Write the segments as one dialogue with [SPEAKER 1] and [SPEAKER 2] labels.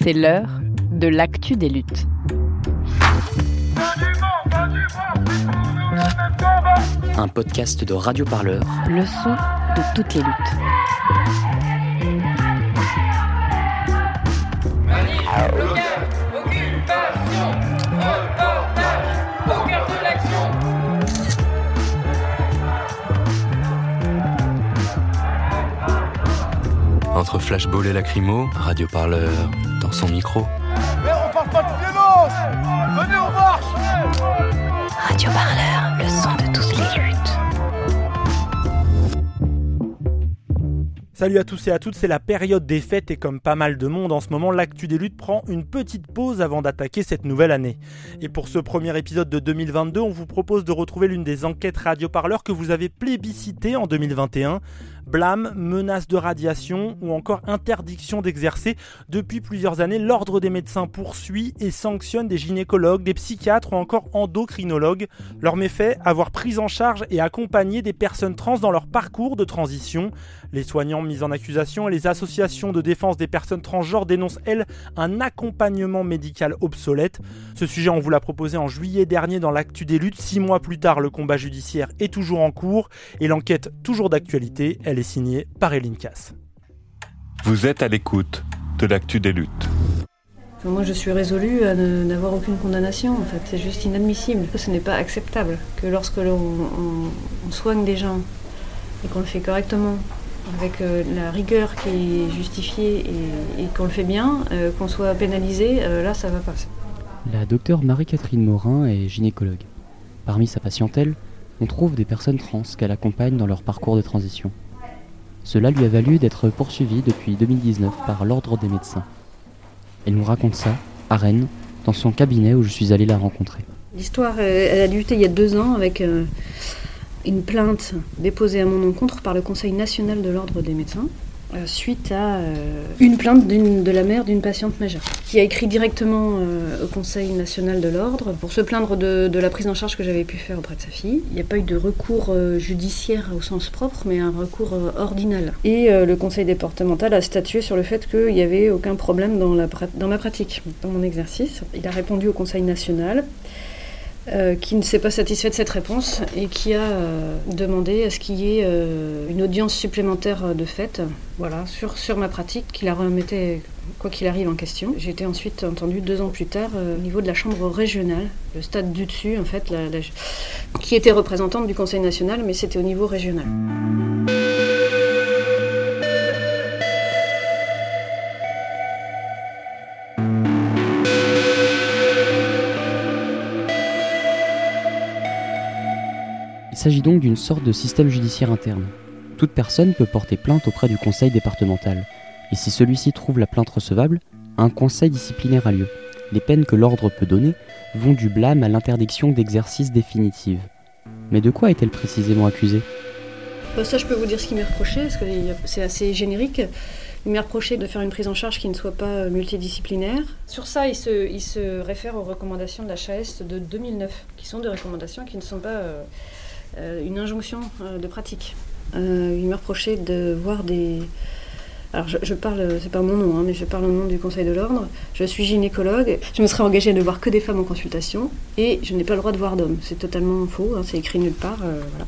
[SPEAKER 1] C'est l'heure de l'actu des luttes.
[SPEAKER 2] Un podcast de Radio Parleur.
[SPEAKER 1] Le son de toutes les luttes.
[SPEAKER 2] Entre flashball et lacrymo, Radio Parleur dans son micro.
[SPEAKER 3] Mais on parle pas de violence Venez, on marche
[SPEAKER 1] Radio Parleur, le son de toutes les luttes.
[SPEAKER 4] Salut à tous et à toutes, c'est la période des fêtes et comme pas mal de monde en ce moment, l'actu des luttes prend une petite pause avant d'attaquer cette nouvelle année. Et pour ce premier épisode de 2022, on vous propose de retrouver l'une des enquêtes radioparleurs que vous avez plébiscité en 2021. Blâme, menace de radiation ou encore interdiction d'exercer. Depuis plusieurs années, l'Ordre des médecins poursuit et sanctionne des gynécologues, des psychiatres ou encore endocrinologues. Leur méfait, avoir pris en charge et accompagné des personnes trans dans leur parcours de transition. Les soignants mis en accusation et les associations de défense des personnes transgenres dénoncent, elles, un accompagnement médical obsolète. Ce sujet, on vous l'a proposé en juillet dernier dans l'actu des luttes. Six mois plus tard, le combat judiciaire est toujours en cours et l'enquête toujours d'actualité. Est signée par Eline Cass.
[SPEAKER 5] Vous êtes à l'écoute de l'actu des luttes.
[SPEAKER 6] Moi, je suis résolue à ne- n'avoir aucune condamnation. En fait, c'est juste inadmissible. Ce n'est pas acceptable que lorsque l'on on- on soigne des gens et qu'on le fait correctement, avec euh, la rigueur qui est justifiée et, et qu'on le fait bien, euh, qu'on soit pénalisé, euh, là, ça va pas.
[SPEAKER 7] La docteure Marie-Catherine Morin est gynécologue. Parmi sa patientèle, on trouve des personnes trans qu'elle accompagne dans leur parcours de transition. Cela lui a valu d'être poursuivie depuis 2019 par l'Ordre des médecins. Elle nous raconte ça, à Rennes, dans son cabinet où je suis allé la rencontrer.
[SPEAKER 6] L'histoire, euh, elle a débuté il y a deux ans avec euh, une plainte déposée à mon encontre par le Conseil national de l'Ordre des médecins euh, suite à euh, une plainte de la mère d'une patiente majeure qui a écrit directement euh, au Conseil national de l'Ordre pour se plaindre de, la prise en charge que j'avais pu faire auprès de sa fille. Il n'y a pas eu de recours judiciaire au sens propre, mais un recours ordinal. Et le Conseil départemental a statué sur le fait qu'il n'y avait aucun problème dans ma pratique, dans mon exercice. Il a répondu au Conseil national euh, qui ne s'est pas satisfait de cette réponse et qui a euh, demandé à ce qu'il y ait euh, une audience supplémentaire de fait voilà, sur, sur ma pratique, qui la remettait quoi qu'il arrive en question. J'ai été ensuite entendue deux ans plus tard au niveau de la chambre régionale, le stade du dessus en fait, qui était représentante du Conseil national, mais c'était au niveau régional.
[SPEAKER 7] S'agit donc d'une sorte de système judiciaire interne. Toute personne peut porter plainte auprès du conseil départemental, et si celui-ci trouve la plainte recevable, un conseil disciplinaire a lieu. Les peines que l'ordre peut donner vont du blâme à l'interdiction d'exercice définitive. Mais de quoi est-elle précisément accusée?
[SPEAKER 6] Euh, Ça, je peux vous dire ce qui m'est reproché, parce que il c'est assez générique. Il m'est reproché de faire une prise en charge qui ne soit pas euh, multidisciplinaire. Sur ça, il se, il se réfère aux recommandations de la HAS de 2009, qui sont des recommandations qui ne sont pas euh, une injonction euh, de pratique. Euh, il m'a reproché de voir des... Alors je, parle, c'est pas mon nom, hein, mais je parle au nom du Conseil de l'Ordre. Je suis gynécologue, je me serais engagée à ne voir que des femmes en consultation, et je n'ai pas le droit de voir d'hommes. C'est totalement faux, hein, c'est écrit nulle part. euh, voilà.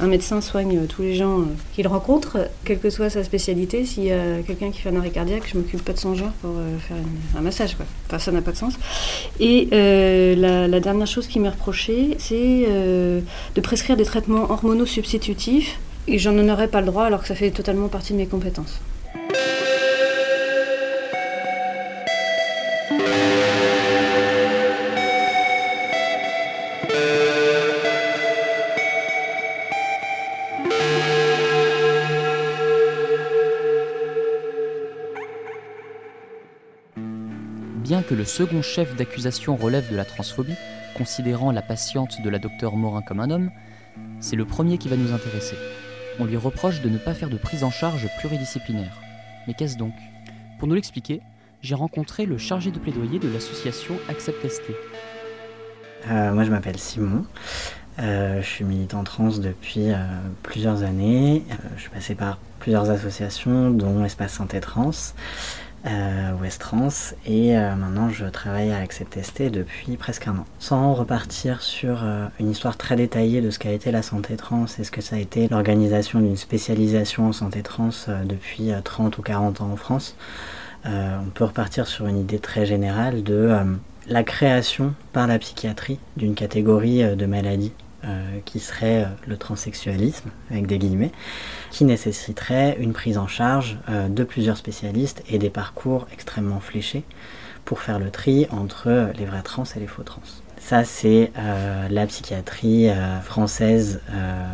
[SPEAKER 6] Un médecin soigne euh, tous les gens euh, qu'il rencontre, quelle que soit sa spécialité. S'il y a quelqu'un qui fait un arrêt cardiaque, je m'occupe pas de son genre pour euh, faire un massage. Enfin, ça n'a pas de sens. Et euh, la, dernière chose qui m'est reprochée, c'est euh, de prescrire des traitements hormonaux substitutifs. Et j'en aurais pas le droit alors que ça fait totalement partie de mes compétences.
[SPEAKER 7] Le second chef d'accusation relève de la transphobie, considérant la patiente de la docteure Morin comme un homme, c'est le premier qui va nous intéresser. On lui reproche de ne pas faire de prise en charge pluridisciplinaire. Mais qu'est-ce donc? Pour nous l'expliquer, j'ai rencontré le chargé de plaidoyer de l'association Accept ST.
[SPEAKER 8] Euh, moi, je m'appelle Simon. Euh, je suis militant trans depuis euh, plusieurs années. Je suis passé par plusieurs associations, dont Espace Santé Trans. Euh, West Trans, et euh, maintenant je travaille avec cette ST depuis presque un an. Sans repartir sur euh, une histoire très détaillée de ce qu'a été la santé trans et ce que ça a été l'organisation d'une spécialisation en santé trans euh, depuis euh, 30 ou 40 ans en France, on peut repartir sur une idée très générale de la création par la psychiatrie d'une catégorie de maladies qui serait euh, le transsexualisme, avec des guillemets, qui nécessiterait une prise en charge euh, de plusieurs spécialistes et des parcours extrêmement fléchés pour faire le tri entre les vrais trans et les faux trans. Ça, c'est euh, la psychiatrie euh, française euh,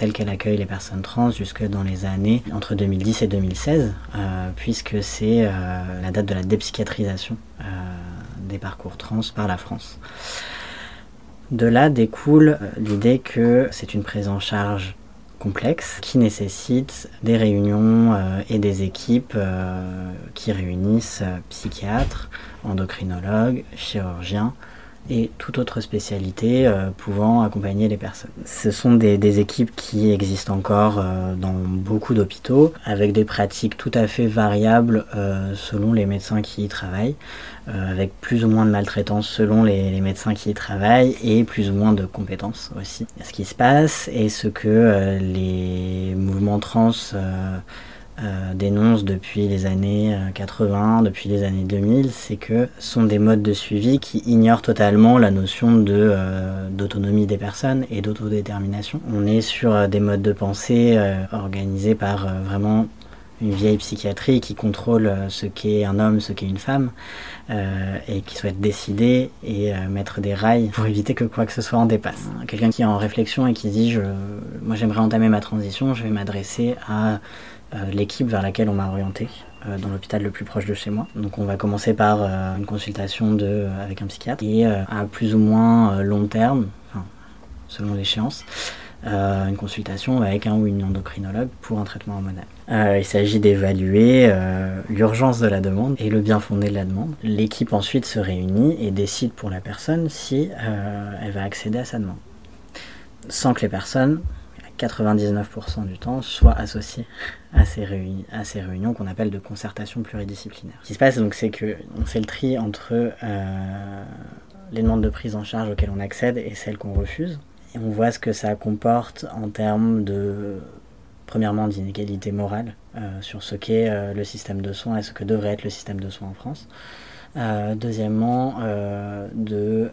[SPEAKER 8] telle qu'elle accueille les personnes trans jusque dans les années entre 2010 et 2016, euh, puisque c'est euh, la date de la dépsychiatrisation euh, des parcours trans par la France. De là découle euh, l'idée que c'est une prise en charge complexe qui nécessite des réunions euh, et des équipes euh, qui réunissent psychiatres, endocrinologues, chirurgiens et toute autre spécialité euh, pouvant accompagner les personnes. Ce sont des, équipes qui existent encore euh, dans beaucoup d'hôpitaux avec des pratiques tout à fait variables euh, selon les médecins qui y travaillent, avec plus ou moins de maltraitance selon les, les médecins qui y travaillent et plus ou moins de compétences aussi. Ce qui se passe et ce que les mouvements trans euh, euh, dénoncent depuis les années euh, 80, depuis les années 2000, c'est que sont des modes de suivi qui ignorent totalement la notion de, euh, d'autonomie des personnes et d'autodétermination. On est sur euh, des modes de pensée euh, organisés par euh, vraiment une vieille psychiatrie qui contrôle euh, ce qu'est un homme, ce qu'est une femme, euh, et qui souhaite décider et euh, mettre des rails pour éviter que quoi que ce soit en dépasse. Quelqu'un qui est en réflexion et qui dit je, moi j'aimerais entamer ma transition, je vais m'adresser à euh, l'équipe vers laquelle on m'a orienté euh, dans l'hôpital le plus proche de chez moi. Donc on va commencer par euh, une consultation euh, avec un psychiatre et euh, à plus ou moins euh, long terme, selon l'échéance, euh, une consultation avec un ou une endocrinologue pour un traitement hormonal. Euh, il s'agit d'évaluer euh, l'urgence de la demande et le bien fondé de la demande. L'équipe ensuite se réunit et décide pour la personne si euh, elle va accéder à sa demande. Sans que les personnes, 99% du temps, soient associées à ces, réunions qu'on appelle de concertation pluridisciplinaire. Ce qui se passe donc c'est que on fait le tri entre euh, les demandes de prise en charge auxquelles on accède et celles qu'on refuse. Et on voit ce que ça comporte en termes de, premièrement, d'inégalité morale euh, sur ce qu'est euh, le système de soins et ce que devrait être le système de soins en France. Deuxièmement, de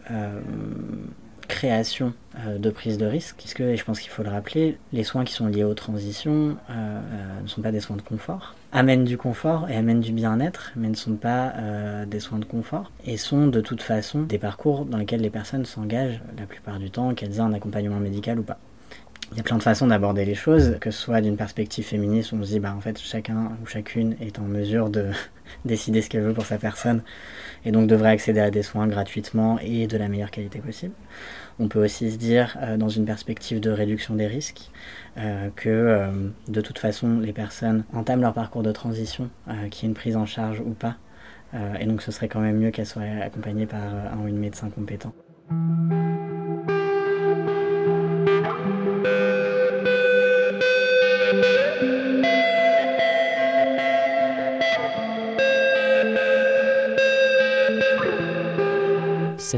[SPEAKER 8] création euh, de prise de risque, puisque, et je pense qu'il faut le rappeler, les soins qui sont liés aux transitions euh, euh, ne sont pas des soins de confort, amènent du confort et amènent du bien-être, mais ne sont pas des soins de confort, et sont de toute façon des parcours dans lesquels les personnes s'engagent la plupart du temps, qu'elles aient un accompagnement médical ou pas. Il y a plein de façons d'aborder les choses, que ce soit d'une perspective féministe, où on se dit, bah en fait, chacun ou chacune est en mesure de décider ce qu'elle veut pour sa personne, et donc devrait accéder à des soins gratuitement et de la meilleure qualité possible. On peut aussi se dire, euh, dans une perspective de réduction des risques, euh, que euh, de toute façon, les personnes entament leur parcours de transition, qu'il y ait une prise en charge ou pas, et donc ce serait quand même mieux qu'elles soient accompagnées par un ou une médecin compétent.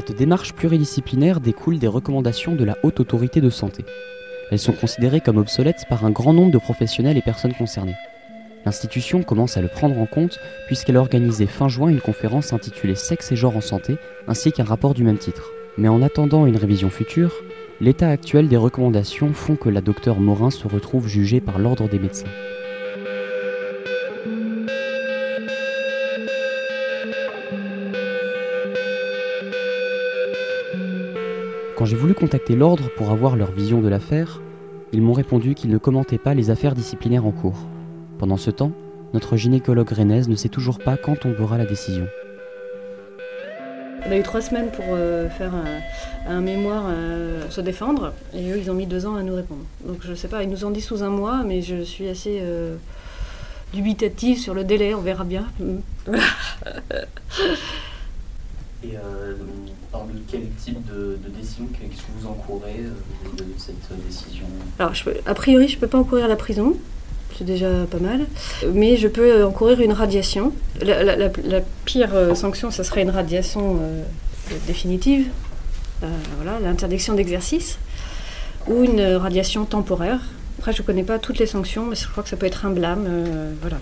[SPEAKER 7] Cette démarche pluridisciplinaire découle des recommandations de la Haute Autorité de Santé. Elles sont considérées comme obsolètes par un grand nombre de professionnels et personnes concernées. L'institution commence à le prendre en compte puisqu'elle a organisé fin juin une conférence intitulée Sexe et genre en santé, ainsi qu'un rapport du même titre. Mais en attendant une révision future, l'état actuel des recommandations font que la docteure Morin se retrouve jugée par l'ordre des médecins. Quand j'ai voulu contacter l'ordre pour avoir leur vision de l'affaire, ils m'ont répondu qu'ils ne commentaient pas les affaires disciplinaires en cours. Pendant ce temps, notre gynécologue rennaise ne sait toujours pas quand tombera la décision.
[SPEAKER 6] On a eu trois semaines pour euh, faire un, un mémoire, euh, se défendre, et eux, ils ont mis deux ans à nous répondre. Donc je sais pas, ils nous ont dit sous un mois, mais je suis assez euh, dubitative sur le délai, on verra bien.
[SPEAKER 9] Et euh, par de quel type de, décision, qu'est-ce que vous encourez euh, de cette décision
[SPEAKER 6] Alors, je peux- a priori, je peux pas encourir la prison, c'est déjà pas mal. Mais je peux encourir une radiation. La, pire euh, sanction, ça serait une radiation euh, définitive, Euh, voilà, l'interdiction d'exercice, ou une radiation temporaire. Après, je ne connais pas toutes les sanctions, mais je crois que ça peut être un blâme. euh, voilà.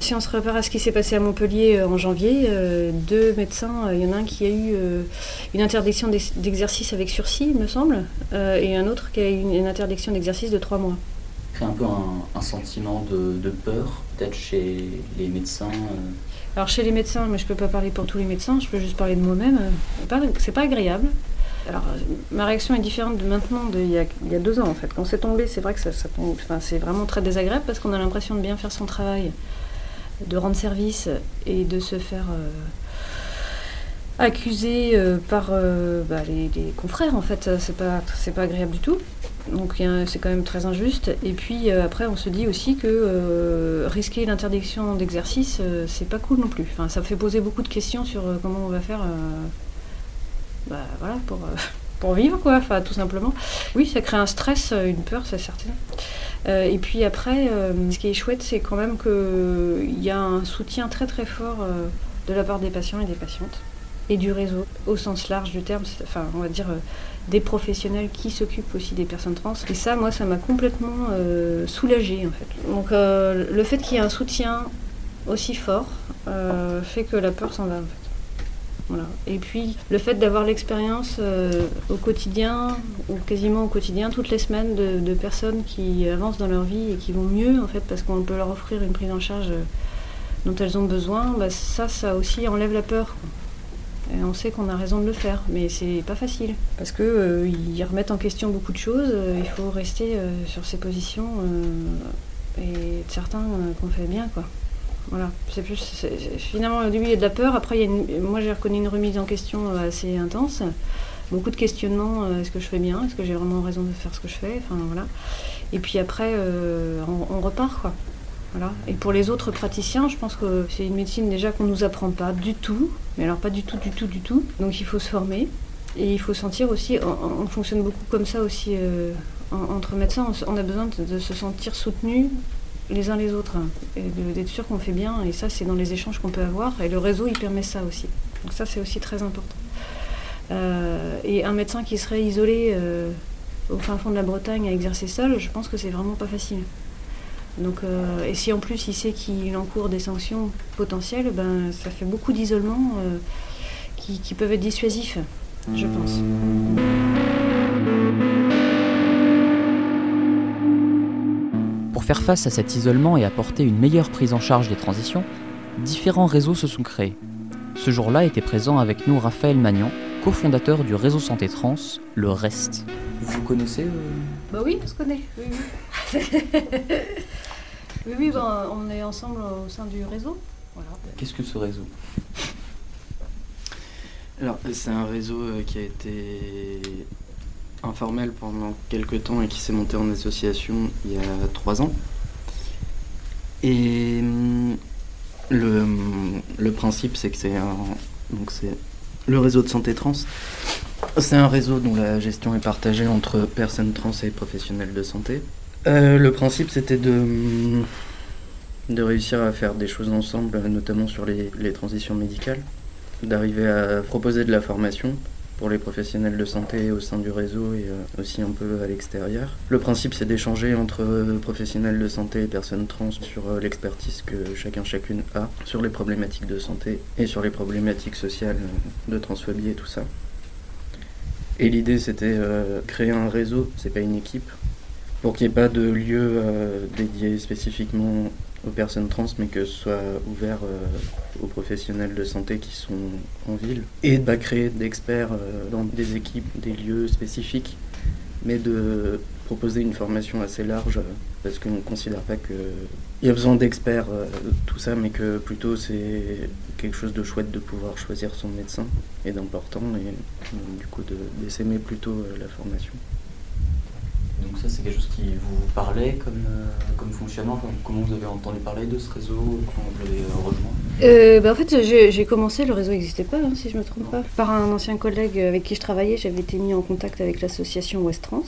[SPEAKER 6] Si on se repère à ce qui s'est passé à Montpellier euh, en janvier, euh, deux médecins, euh, il y en a un qui a eu une interdiction d'ex- d'exercice avec sursis, il me semble, et un autre qui a eu une, interdiction d'exercice de trois mois.
[SPEAKER 7] Crée un peu un, un sentiment de, de peur, peut-être chez les médecins.
[SPEAKER 6] Alors chez les médecins, mais je peux pas parler pour tous les médecins, je peux juste parler de moi-même. c'est pas- agréable. Alors ma réaction est différente de maintenant d'il y, a, il y a deux ans en fait. Quand c'est tombé, c'est vrai que ça, ça c'est vraiment très désagréable parce qu'on a l'impression de bien faire son travail, de rendre service et de se faire euh, accuser euh, par euh, bah, les, confrères en fait. C'est pas, c'est pas agréable du tout. Donc c'est quand même très injuste. Et puis après, on se dit aussi que risquer l'interdiction d'exercice, c'est pas cool non plus. Enfin, ça fait poser beaucoup de questions sur comment on va faire bah, voilà, pour, pour vivre, quoi, enfin, tout simplement. Oui, ça crée un stress, une peur, c'est certain. Euh, et puis après, euh, ce qui est chouette, c'est quand même qu'il y a un soutien très très fort euh, de la part des patients et des patientes et du réseau au sens large du terme, enfin on va dire euh, des professionnels qui s'occupent aussi des personnes trans. Et ça, moi, ça m'a complètement euh, soulagée en fait. Donc euh, le fait qu'il y ait un soutien aussi fort euh, fait que la peur s'en va en fait. Voilà. Et puis le fait d'avoir l'expérience euh, au quotidien, ou quasiment au quotidien, toutes les semaines, de, personnes qui avancent dans leur vie et qui vont mieux en fait parce qu'on peut leur offrir une prise en charge euh, dont elles ont besoin, bah, ça, ça aussi enlève la peur. Et on sait qu'on a raison de le faire, mais c'est pas facile parce que euh, ils remettent en question beaucoup de choses. il faut rester sur ses positions et être certain euh, qu'on fait bien, quoi. Voilà, c'est plus finalement au début il y a de la peur, après il y a moi j'ai reconnu une remise en question euh, assez intense, beaucoup de questionnements. euh, est-ce que je fais bien, est-ce que j'ai vraiment raison de faire ce que je fais, enfin voilà. Et puis après euh, on, repart quoi. Voilà. Et pour les autres praticiens, je pense que c'est une médecine déjà qu'on nous apprend pas du tout, mais alors pas du tout, du tout, du tout. Donc il faut se former et il faut sentir aussi, on, on fonctionne beaucoup comme ça aussi en- entre médecins, on, a besoin de, de se sentir soutenus les uns les autres hein, d'être sûr qu'on fait bien. Et ça, c'est dans les échanges qu'on peut avoir. Et le réseau, il permet ça aussi. Donc ça, c'est aussi très important. Euh, et un médecin qui serait isolé euh, au fin fond de la Bretagne à exercer seul, je pense que c'est vraiment pas facile. Donc, euh, et si en plus il sait qu'il encourt des sanctions potentielles, ben, ça fait beaucoup d'isolement qui, qui peuvent être dissuasifs, je pense.
[SPEAKER 7] Faire face à cet isolement et apporter une meilleure prise en charge des transitions, différents réseaux se sont créés. Ce jour-là était présent avec nous Raphaël Magnan, cofondateur du réseau santé trans, le REST. Vous connaissez euh,
[SPEAKER 6] Bah oui, on se connaît. Oui, oui. oui, oui, ben, on est ensemble au sein du réseau. Voilà.
[SPEAKER 7] Qu'est-ce que ce réseau?
[SPEAKER 10] Alors, c'est un réseau euh, qui a été informel pendant quelques temps et qui s'est monté en association il y a trois ans. Et hum, le, hum, le principe, c'est que c'est. Donc, le réseau de santé trans. C'est un réseau dont la gestion est partagée entre personnes trans et professionnels de santé. Euh, le principe, c'était de, hum, de réussir à faire des choses ensemble, notamment sur les transitions médicales d'arriver à proposer de la formation pour les professionnels de santé au sein du réseau et euh, aussi un peu à l'extérieur. Le principe c'est d'échanger entre euh, professionnels de santé et personnes trans sur euh, l'expertise que chacun chacune a sur les problématiques de santé et sur les problématiques sociales de transphobie et tout ça. Et l'idée c'était créer un réseau, c'est pas une équipe, pour qu'il n'y ait pas de lieu dédié spécifiquement aux personnes trans, mais que ce soit ouvert euh, aux professionnels de santé qui sont en ville. Et de pas créer d'experts euh, dans des équipes, des lieux spécifiques, mais de proposer une formation assez large, euh, parce qu'on ne considère pas qu'il y a besoin d'experts, tout ça, mais que plutôt c'est quelque chose de chouette de pouvoir choisir son médecin et d'important, et du coup de- d'essaimer plutôt la formation.
[SPEAKER 7] Donc ça c'est quelque chose qui vous parlait comme, euh, comme fonctionnement Comment vous avez entendu parler de ce réseau Comment vous l'avez euh, rejoint
[SPEAKER 6] Euh, bah, en fait, j'ai commencé, le réseau n'existait pas, hein, si je ne me trompe pas. Par un ancien collègue avec qui je travaillais, j'avais été mis en contact avec l'association West Trans.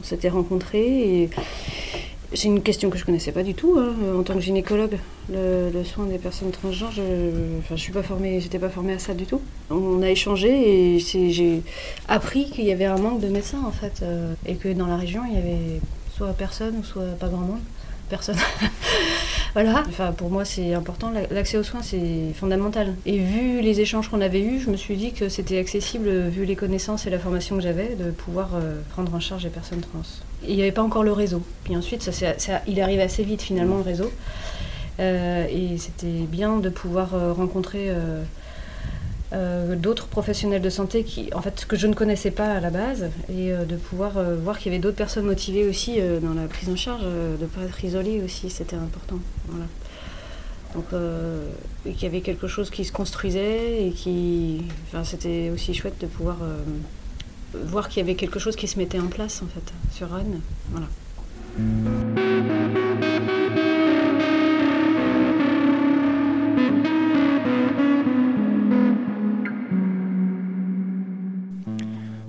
[SPEAKER 6] On s'était rencontrés et, C'est une question que je connaissais pas du tout hein, en tant que gynécologue. Le, soin des personnes transgenres, je, enfin, je pas formée, pas formée à ça du tout. On a échangé et j'ai appris qu'il y avait un manque de médecins en fait, euh, et que dans la région il y avait soit personne ou soit pas grand monde. Personne. voilà. Enfin, pour moi, c'est important. La- L'accès aux soins, c'est fondamental. Et vu les échanges qu'on avait eus, je me suis dit que c'était accessible, vu les connaissances et la formation que j'avais, de pouvoir euh, prendre en charge les personnes trans. Il n'y avait pas encore le réseau. Puis ensuite, ça, s'est- ça- il arrive assez vite finalement le réseau. Euh, et c'était bien de pouvoir euh, rencontrer euh, d'autres professionnels de santé qui, en fait, que je ne connaissais pas à la base, et de pouvoir voir qu'il y avait d'autres personnes motivées aussi dans la prise en charge, de ne pas être isolé aussi, c'était important. Voilà. Donc, et qu'il y avait quelque chose qui se construisait et qui, enfin, c'était aussi chouette de pouvoir voir qu'il y avait quelque chose qui se mettait en place en fait sur Rennes. Voilà.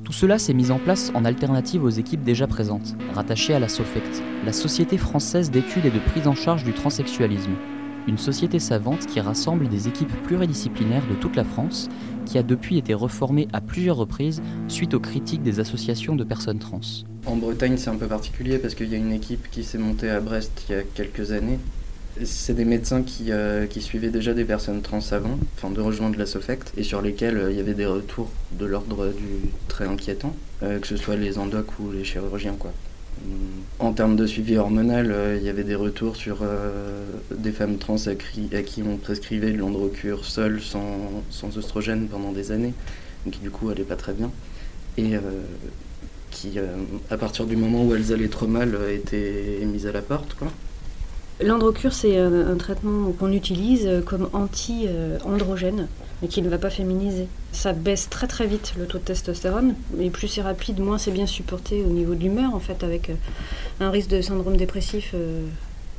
[SPEAKER 7] Tout cela s'est mis en place en alternative aux équipes déjà présentes, rattachées à la SOFECT, la Société française d'études et de prise en charge du transsexualisme, une société savante qui rassemble des équipes pluridisciplinaires de toute la France, qui a depuis été reformée à plusieurs reprises suite aux critiques des associations de personnes trans.
[SPEAKER 10] En Bretagne, c'est un peu particulier parce qu'il y a une équipe qui s'est montée à Brest il y a quelques années. C'est des médecins qui, euh, suivaient déjà des personnes trans avant, enfin de rejoindre la SOFECT, et sur lesquels euh, il y avait des retours de l'ordre du très inquiétant, euh, que ce soit les endocs ou les chirurgiens. Quoi. En termes de suivi hormonal, euh, il y avait des retours sur euh, des femmes trans à, qui on prescrivait de l'androcure seule, sans, oestrogène pendant des années, qui du coup allait pas très bien. Et euh, qui, à partir du moment où elles allaient trop mal, étaient mises à la porte.
[SPEAKER 6] L'androcure, c'est un, traitement qu'on utilise comme anti-androgène, mais qui ne va pas féminiser. Ça baisse très très vite le taux de testostérone, et plus c'est rapide, moins c'est bien supporté au niveau de l'humeur, en fait, avec euh, un risque de syndrome dépressif euh,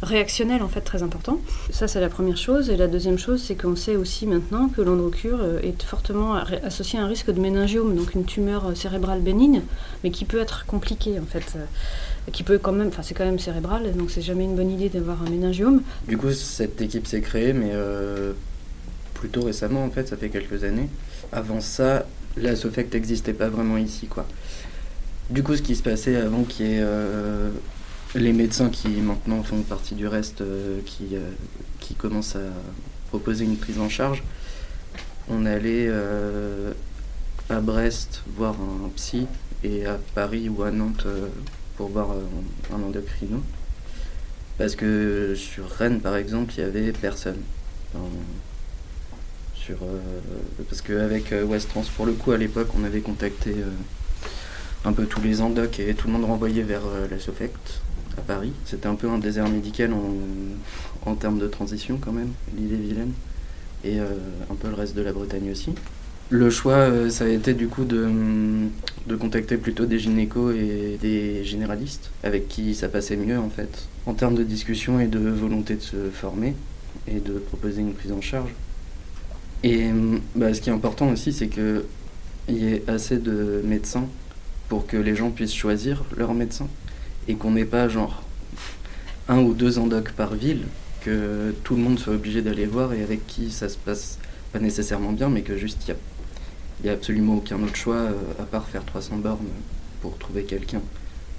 [SPEAKER 6] réactionnel, en fait, très important. Ça, c'est la première chose. Et la deuxième chose, c'est qu'on sait aussi maintenant que l'androcure euh, est fortement associé à un risque de méningiome, donc une tumeur cérébrale bénigne, mais qui peut être compliquée, en fait. qui peut quand même, enfin c'est quand même cérébral, donc c'est jamais une bonne idée d'avoir un méningiome.
[SPEAKER 10] Du coup, cette équipe s'est créée, mais plutôt récemment, en fait, ça fait quelques années. Avant ça, la SOFECT n'existait pas vraiment ici. Quoi. Du coup, ce qui se passait avant qu'il y ait euh, les médecins qui maintenant font partie du reste, euh, qui, euh, qui commencent à proposer une prise en charge, on allait à Brest voir un psy et à Paris ou à Nantes pour voir un endocrino. Parce que sur Rennes, par exemple, il y avait personne. Euh, parce qu'avec euh, West Trans, pour le coup, à l'époque, on avait contacté euh, un peu tous les endocs et tout le monde renvoyait vers la SOFECT à Paris. C'était un peu un désert médical en, termes de transition quand même, l'île est vilaine. Et un peu le reste de la Bretagne aussi. Le choix, ça a été du coup de, de contacter plutôt des gynécos et des généralistes, avec qui ça passait mieux en fait, en termes de discussion et de volonté de se former et de proposer une prise en charge. Et bah, ce qui est important aussi, c'est qu'il y ait assez de médecins pour que les gens puissent choisir leur médecin et qu'on n'ait pas genre un ou deux endocs par ville, que tout le monde soit obligé d'aller voir et avec qui ça se passe pas nécessairement bien, mais que juste il y a n'y a absolument aucun autre choix euh, à part faire 300 bornes pour trouver quelqu'un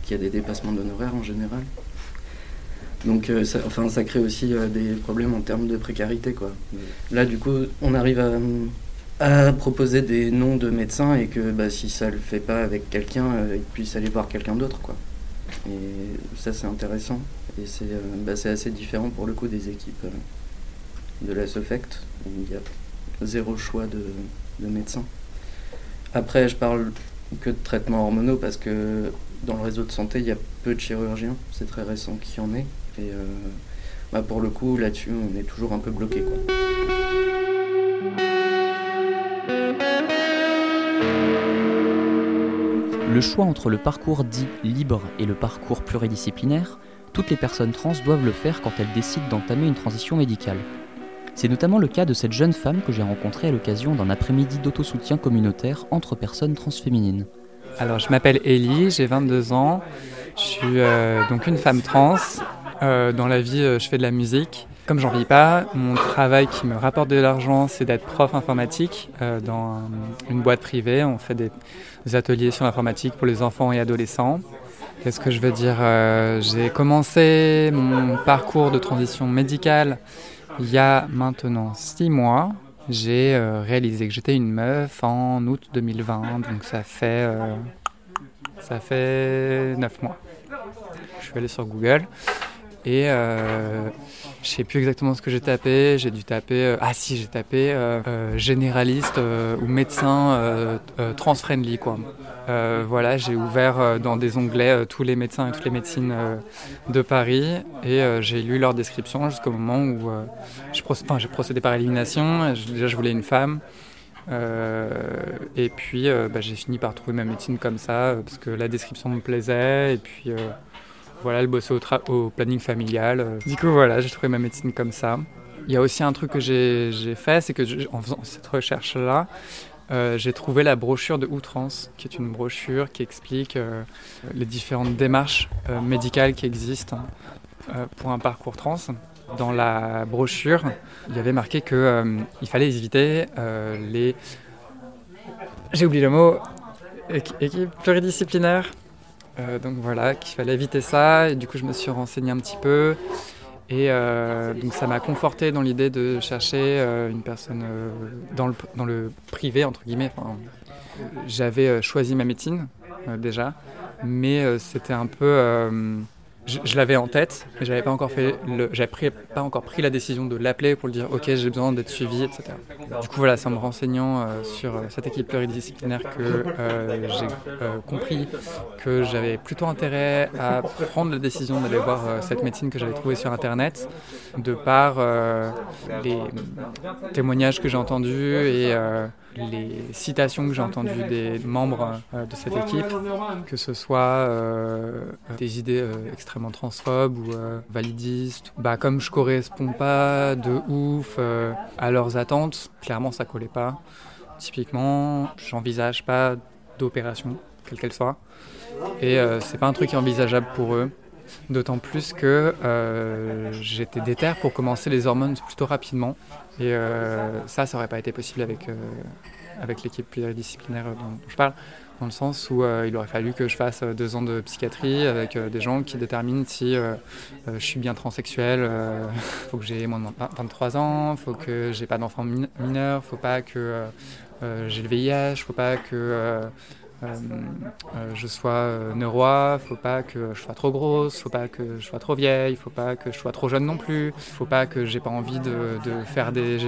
[SPEAKER 10] qui a des dépassements d'honoraires en général. Donc euh, ça, enfin, ça crée aussi euh, des problèmes en termes de précarité. Quoi. Là, du coup, on arrive à, à proposer des noms de médecins et que bah, si ça ne le fait pas avec quelqu'un, euh, ils puissent aller voir quelqu'un d'autre. Quoi. Et ça, c'est intéressant. Et c'est euh, bah, assez différent pour le coup des équipes euh, de la SOFECT. Il y a zéro choix de, de médecins. Après, je parle que de traitements hormonaux parce que dans le réseau de santé, il y a peu de chirurgiens. C'est très récent qu'il y en ait. Et euh, bah, pour le coup, là-dessus, on est toujours un peu bloqué. Quoi.
[SPEAKER 7] Le choix entre le parcours dit libre et le parcours pluridisciplinaire, toutes les personnes trans doivent le faire quand elles décident d'entamer une transition médicale. C'est notamment le cas de cette jeune femme que j'ai rencontrée à l'occasion d'un après-midi d'autosoutien communautaire entre personnes transféminines.
[SPEAKER 11] Alors, je m'appelle Ellie, j'ai 22 ans Je suis donc une femme trans. Dans la vie, je fais de la musique. Comme j'en vis pas, mon travail qui me rapporte de l'argent, c'est d'être prof informatique dans une boîte privée. On fait des ateliers sur l'informatique pour les enfants et adolescents. Qu'est-ce que je veux dire J'ai commencé mon parcours de transition médicale il y a maintenant six mois j'ai euh, réalisé que j'étais une meuf en août 2020, donc ça fait, euh, ça fait 9 mois. Je suis allé sur Google et euh, je sais plus exactement ce que j'ai tapé. J'ai dû taper. Euh, ah si, j'ai tapé euh, euh, généraliste ou médecin trans-friendly quoi. voilà, j'ai ouvert dans des onglets tous les médecins et toutes les médecines de Paris et j'ai lu leur description jusqu'au moment où j'ai procédé par élimination. Déjà, je voulais une femme. et puis bah, j'ai fini par trouver ma médecine comme ça parce que la description me plaisait et puis voilà, elle bossait au, planning familial. Euh. Du coup, voilà, j'ai trouvé ma médecine comme ça. Il y a aussi un truc que j'ai fait, c'est que en faisant cette recherche-là, euh, j'ai trouvé la brochure de Outrance, qui est une brochure qui explique euh, les différentes démarches médicales qui existent pour un parcours trans. Dans la brochure, il y avait marqué qu'il fallait éviter les... J'ai oublié le mot. Équipe pluridisciplinaire euh, donc voilà, qu'il fallait éviter ça. Et du coup, je me suis renseigné un petit peu. Et euh, donc ça m'a conforté dans l'idée de chercher euh, une personne dans, le, dans le privé, entre guillemets. J'avais choisi ma médecine déjà, mais c'était un peu je, l'avais en tête, mais j'avais pas encore fait le, j'avais pas encore pris la décision de l'appeler pour lui dire ok j'ai besoin d'être suivi, etc. Du coup voilà, c'est en me renseignant euh, sur euh, cette équipe pluridisciplinaire que euh, j'ai compris que j'avais plutôt intérêt à prendre la décision d'aller voir cette médecine que j'avais trouvée sur internet, de par les témoignages que j'ai entendus et les citations que j'ai entendues des membres euh, de cette équipe, que ce soit euh, des idées euh, extrêmement transphobes ou validistes, bah, comme je correspond pas de ouf à leurs attentes, clairement ça collait pas. Typiquement, j'envisage pas d'opération, quelle qu'elle soit, et c'est pas un truc envisageable pour eux. D'autant plus que j'étais déter pour commencer les hormones plutôt rapidement. Et euh, ça, ça n'aurait pas été possible avec, euh, avec l'équipe pluridisciplinaire dont, je parle, dans le sens où euh, il aurait fallu que je fasse deux ans de psychiatrie avec des gens qui déterminent si je suis bien transsexuel. Faut que j'ai moins de 23 ans, faut que j'ai pas d'enfants mineurs, faut pas que j'ai le VIH, faut pas que je sois euh, ne faut pas que je sois trop grosse, faut pas que je sois trop vieille, faut pas que je sois trop jeune non plus, faut pas que j'ai pas envie de, faire des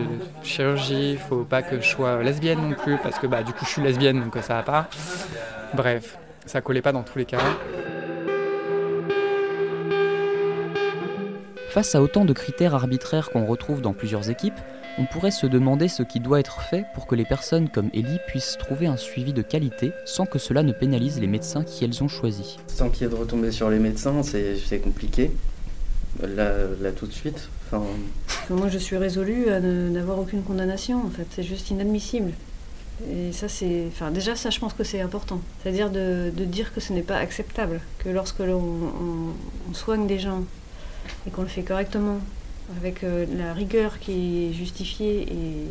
[SPEAKER 11] chirurgies, faut pas que je sois lesbienne non plus parce que bah du coup je suis lesbienne donc ça va pas. Bref, ça collait pas dans tous les cas.
[SPEAKER 7] Face à autant de critères arbitraires qu'on retrouve dans plusieurs équipes, on pourrait se demander ce qui doit être fait pour que les personnes comme Ellie puissent trouver un suivi de qualité sans que cela ne pénalise les médecins qui elles ont choisis.
[SPEAKER 10] Sans qu'il y ait de retombées sur les médecins, c'est compliqué. Là, là, tout de suite. Enfin...
[SPEAKER 6] Moi, je suis résolue à n'avoir aucune condamnation, en fait. C'est juste inadmissible. Et ça, c'est. Enfin, déjà, ça, je pense que c'est important. C'est-à-dire de, dire que ce n'est pas acceptable. Que lorsque l'on soigne des gens et qu'on le fait correctement, avec euh, la rigueur qui est justifiée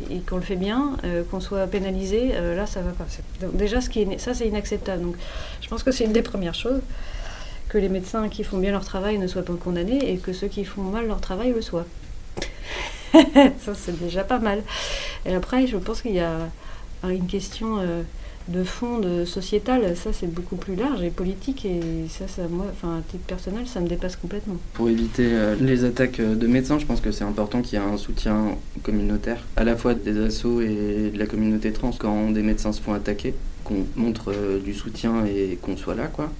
[SPEAKER 6] et, qu'on le fait bien, euh, qu'on soit pénalisé, euh, là ça va pas. Donc déjà, ce qui est, ça c'est inacceptable. Donc je pense que c'est une des premières choses, que les médecins qui font bien leur travail ne soient pas condamnés et que ceux qui font mal leur travail le soient. ça c'est déjà pas mal. Et après, je pense qu'il y a une question de fond de sociétal, ça c'est beaucoup plus large et politique et ça, moi, enfin à titre personnel, ça me dépasse complètement.
[SPEAKER 10] Pour éviter euh, les attaques euh, de médecins, je pense que c'est important qu'il y ait un soutien communautaire, à la fois des assos et de la communauté trans quand des médecins se font attaquer, qu'on montre euh, du soutien et qu'on soit là, quoi.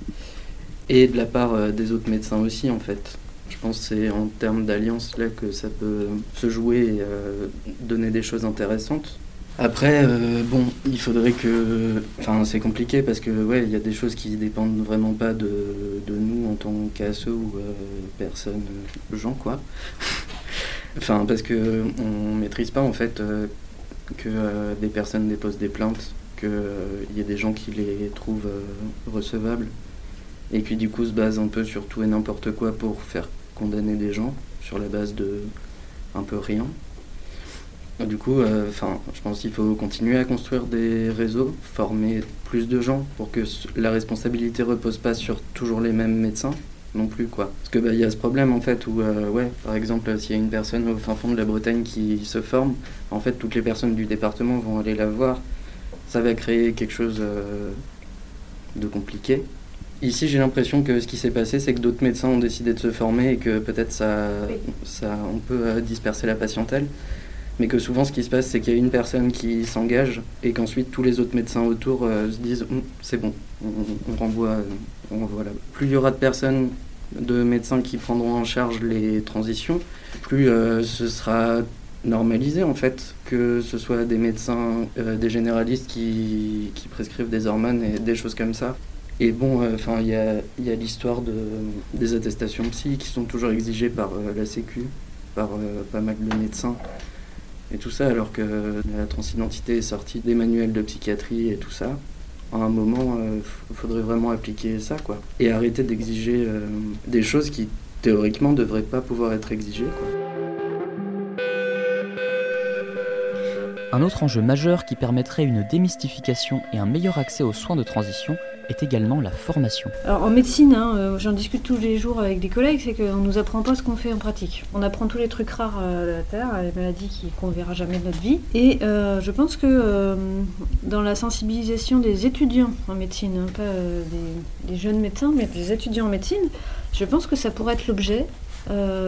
[SPEAKER 10] Et de la part des autres médecins aussi, en fait. Je pense que c'est en termes d'alliance là que ça peut se jouer et donner des choses intéressantes. Après, euh, bon, il faudrait que. Enfin, c'est compliqué parce que, ouais, il y a des choses qui dépendent vraiment pas de, nous en tant qu'ASE ou euh, personne, euh, gens, quoi. enfin, parce que on maîtrise pas, en fait, que des personnes déposent des plaintes, qu'il y ait des gens qui les trouvent recevables et qui du coup se base un peu sur tout et n'importe quoi pour faire condamner des gens sur la base de un peu rien. Du coup, euh, enfin, je pense qu'il faut continuer à construire des réseaux, former plus de gens pour que la responsabilité repose pas sur toujours les mêmes médecins non plus quoi. Parce que bah, y a ce problème en fait où euh, ouais, par exemple, s'il y a une personne au fin fond de la Bretagne qui se forme, en fait toutes les personnes du département vont aller la voir. Ça va créer quelque chose euh, de compliqué. Ici, j'ai l'impression que ce qui s'est passé, c'est que d'autres médecins ont décidé de se former et que peut-être ça, ça, on peut disperser la patientèle mais que souvent ce qui se passe c'est qu'il y a une personne qui s'engage et qu'ensuite tous les autres médecins autour euh, se disent hum, c'est bon, on, renvoie, euh, on renvoie là. Plus il y aura de personnes, de médecins qui prendront en charge les transitions, plus euh, ce sera normalisé en fait que ce soit des médecins, des généralistes qui, prescrivent des hormones et des choses comme ça. Et bon, il y a, y a l'histoire de, des attestations psy qui sont toujours exigées par la Sécu, par pas mal de médecins et tout ça, alors que la transidentité est sortie des manuels de psychiatrie et tout ça. À un moment, il euh, faudrait vraiment appliquer ça, quoi. Et arrêter d'exiger euh, des choses qui, théoriquement, ne devraient pas pouvoir être exigées, quoi.
[SPEAKER 7] Un autre enjeu majeur qui permettrait une démystification et un meilleur accès aux soins de transition est également la formation.
[SPEAKER 6] En médecine, hein, euh, j'en discute tous les jours avec des collègues, c'est qu'on ne nous apprend pas ce qu'on fait en pratique. On apprend tous les trucs rares euh, de la Terre, les maladies qu'on ne verra jamais de notre vie. Et euh, je pense que dans la sensibilisation des étudiants en médecine, hein, pas des, jeunes médecins, mais des étudiants en médecine, je pense que ça pourrait être l'objet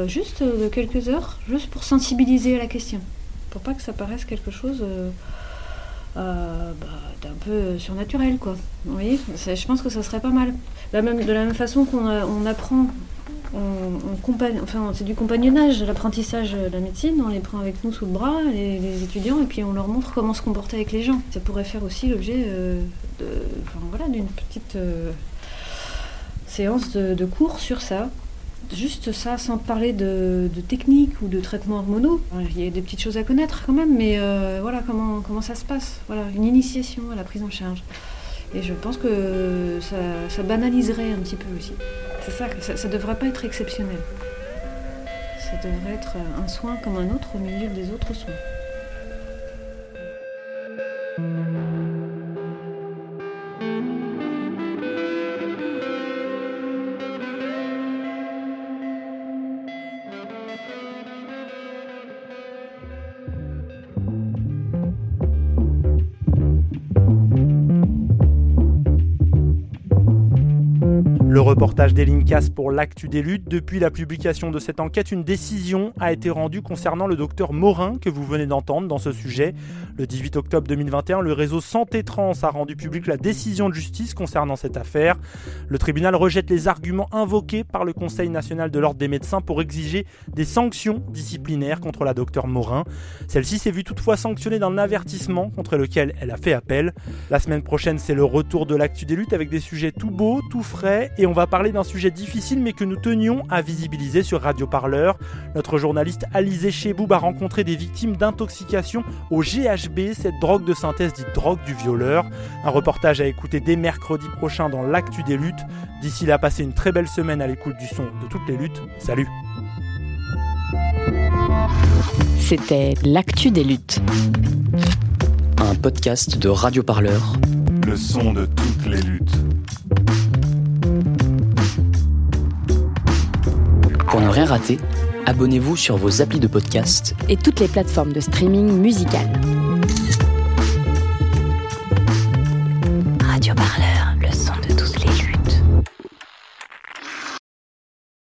[SPEAKER 6] juste de quelques heures, juste pour sensibiliser à la question. Pour pas que ça paraisse quelque chose bah, d'un peu surnaturel, quoi. Vous Je pense que ça serait pas mal. De la même façon qu'on on apprend, on, enfin, c'est du compagnonnage, l'apprentissage de la médecine, on les prend avec nous sous le bras, les, étudiants, et puis on leur montre comment se comporter avec les gens. Ça pourrait faire aussi l'objet euh, d'une petite euh, séance de cours sur ça. Juste ça, sans parler de, technique ou de traitement hormonaux. Il y a des petites choses à connaître quand même, mais euh, voilà comment, ça se passe? Voilà, une initiation à la prise en charge. Et je pense que ça, banaliserait un petit peu aussi. C'est ça, ça, ça devrait pas être exceptionnel. Ça devrait être un soin comme un autre au milieu des autres soins.
[SPEAKER 4] Reportage d'Elincas pour l'actu des luttes. Depuis la publication de cette enquête, une décision a été rendue concernant le docteur Morin que vous venez d'entendre dans ce sujet. Le 18 octobre 2021, le réseau Santé Trans a rendu public la décision de justice concernant cette affaire. Le tribunal rejette les arguments invoqués par le Conseil national de l'ordre des médecins pour exiger des sanctions disciplinaires contre la docteur Morin. Celle-ci s'est vue toutefois sanctionnée d'un avertissement contre lequel elle a fait appel. La semaine prochaine, c'est le retour de l'actu des luttes avec des sujets tout beaux, tout frais et on va parler d'un sujet difficile mais que nous tenions à visibiliser sur Radio Parleur. Notre journaliste Alizé Cheboub a rencontré des victimes d'intoxication au GHB, cette drogue de synthèse dite drogue du violeur. Un reportage à écouter dès mercredi prochain dans l'actu des luttes. D'ici là, passez une très belle semaine à l'écoute du son de toutes les luttes. Salut
[SPEAKER 1] C'était l'actu des luttes.
[SPEAKER 7] Un podcast de Radio Parleur.
[SPEAKER 5] Le son de toutes les luttes.
[SPEAKER 7] Pour ne rien rater, abonnez-vous sur vos applis de podcast
[SPEAKER 1] et toutes les plateformes de streaming musical.